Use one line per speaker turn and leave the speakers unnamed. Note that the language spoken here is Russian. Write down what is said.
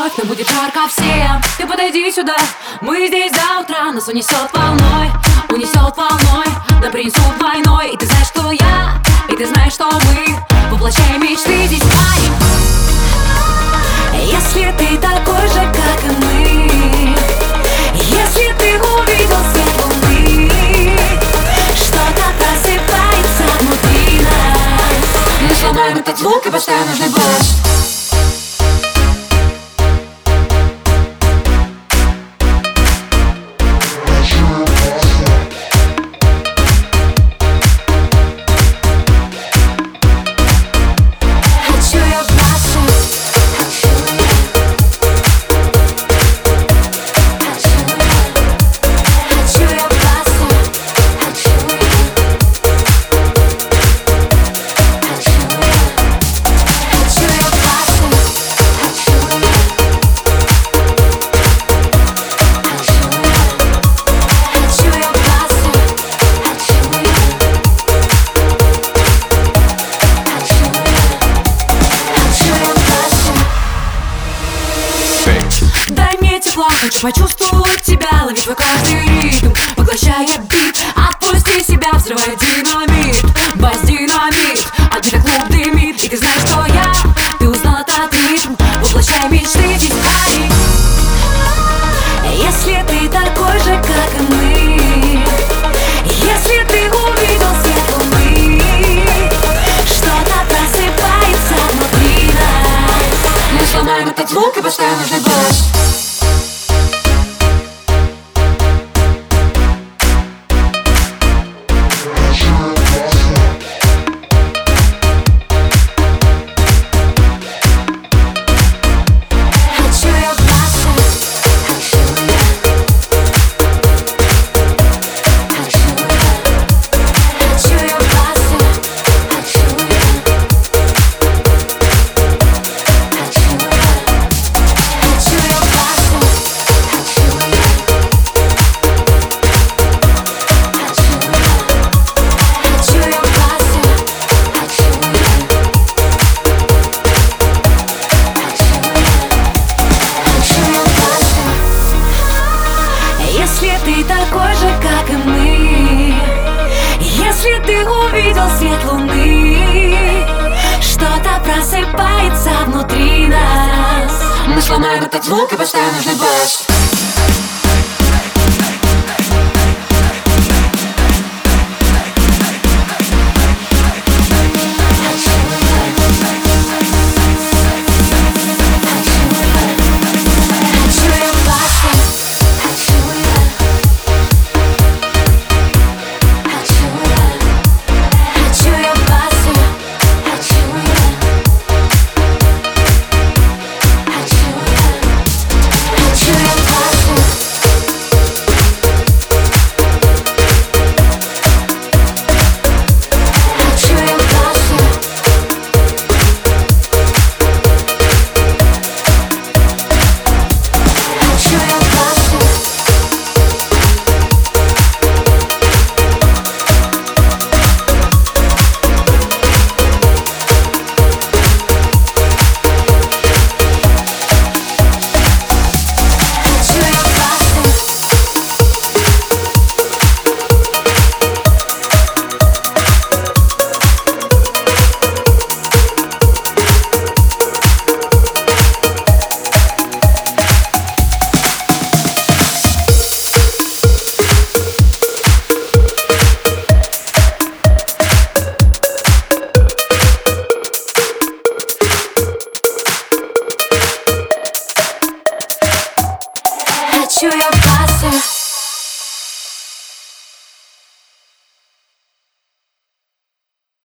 вновь, нам будет жарко всем. Ты подойди сюда, мы здесь до утра. Нас унесет волной, унесет волной. Нам принесут войной. И ты знаешь, кто я, и ты знаешь, что мы. Воплощаем мечты здесь. Парень Если ты такой же, как и мы почувствовать тебя Ловить твой каждый ритм, поглощая бит. Отпусти себя, взрывай динамит Бас динамит, отбитый клуб дымит И ты знаешь, что я, ты узнал этот ритм Воплощай мечты свет луны. Что-то просыпается внутри нас. Мы сломаем этот звук и поставим нужный бас